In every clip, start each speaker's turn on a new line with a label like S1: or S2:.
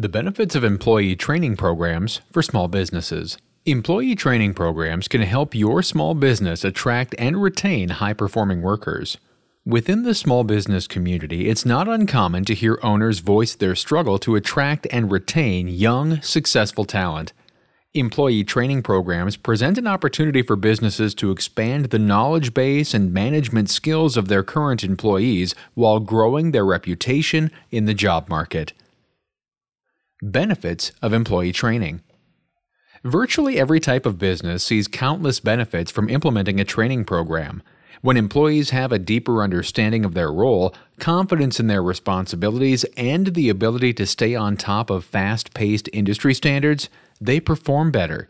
S1: The benefits of employee training programs for small businesses. Employee training programs can help your small business attract and retain high performing workers. Within the small business community, it's not uncommon to hear owners voice their struggle to attract and retain young, successful talent. Employee training programs present an opportunity for businesses to expand the knowledge base and management skills of their current employees while growing their reputation in the job market. Benefits of employee training. Virtually every type of business sees countless benefits from implementing a training program. When employees have a deeper understanding of their role, confidence in their responsibilities, and the ability to stay on top of fast paced industry standards, they perform better.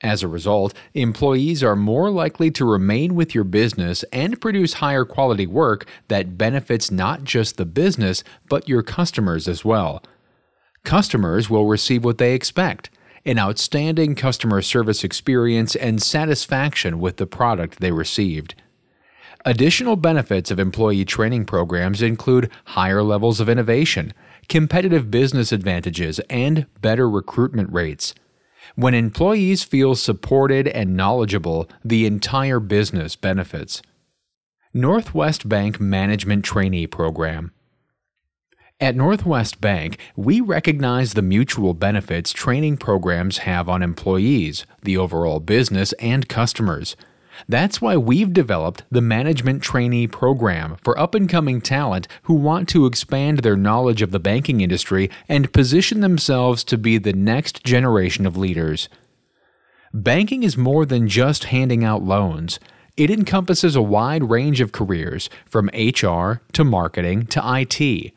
S1: As a result, employees are more likely to remain with your business and produce higher quality work that benefits not just the business, but your customers as well. Customers will receive what they expect an outstanding customer service experience and satisfaction with the product they received. Additional benefits of employee training programs include higher levels of innovation, competitive business advantages, and better recruitment rates. When employees feel supported and knowledgeable, the entire business benefits. Northwest Bank Management Trainee Program. At Northwest Bank, we recognize the mutual benefits training programs have on employees, the overall business, and customers. That's why we've developed the Management Trainee Program for up and coming talent who want to expand their knowledge of the banking industry and position themselves to be the next generation of leaders. Banking is more than just handing out loans. It encompasses a wide range of careers, from HR to marketing to IT.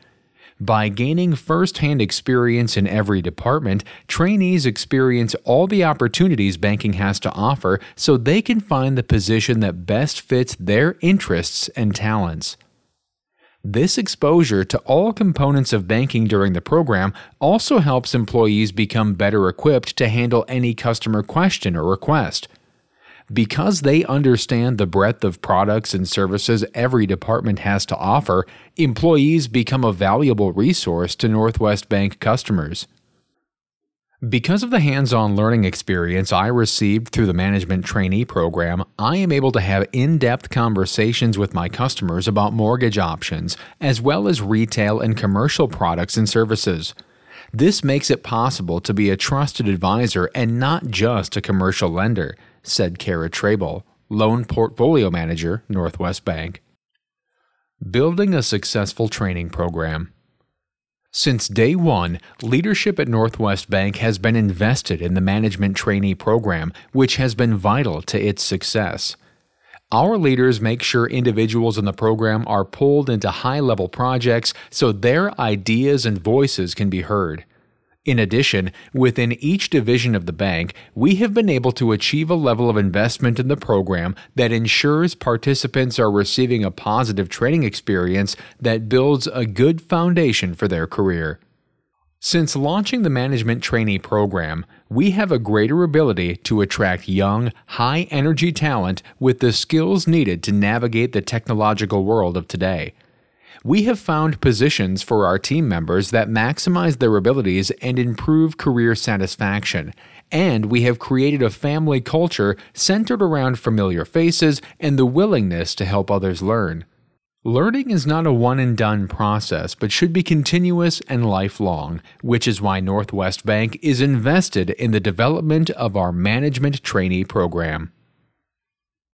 S1: By gaining first hand experience in every department, trainees experience all the opportunities banking has to offer so they can find the position that best fits their interests and talents. This exposure to all components of banking during the program also helps employees become better equipped to handle any customer question or request. Because they understand the breadth of products and services every department has to offer, employees become a valuable resource to Northwest Bank customers. Because of the hands on learning experience I received through the management trainee program, I am able to have in depth conversations with my customers about mortgage options, as well as retail and commercial products and services. This makes it possible to be a trusted advisor and not just a commercial lender said Kara Trable, loan portfolio manager, Northwest Bank. Building a successful training program. Since day one, leadership at Northwest Bank has been invested in the management trainee program, which has been vital to its success. Our leaders make sure individuals in the program are pulled into high level projects so their ideas and voices can be heard. In addition, within each division of the bank, we have been able to achieve a level of investment in the program that ensures participants are receiving a positive training experience that builds a good foundation for their career. Since launching the Management Trainee Program, we have a greater ability to attract young, high energy talent with the skills needed to navigate the technological world of today we have found positions for our team members that maximize their abilities and improve career satisfaction. And we have created a family culture centered around familiar faces and the willingness to help others learn. Learning is not a one and done process, but should be continuous and lifelong, which is why Northwest Bank is invested in the development of our management trainee program.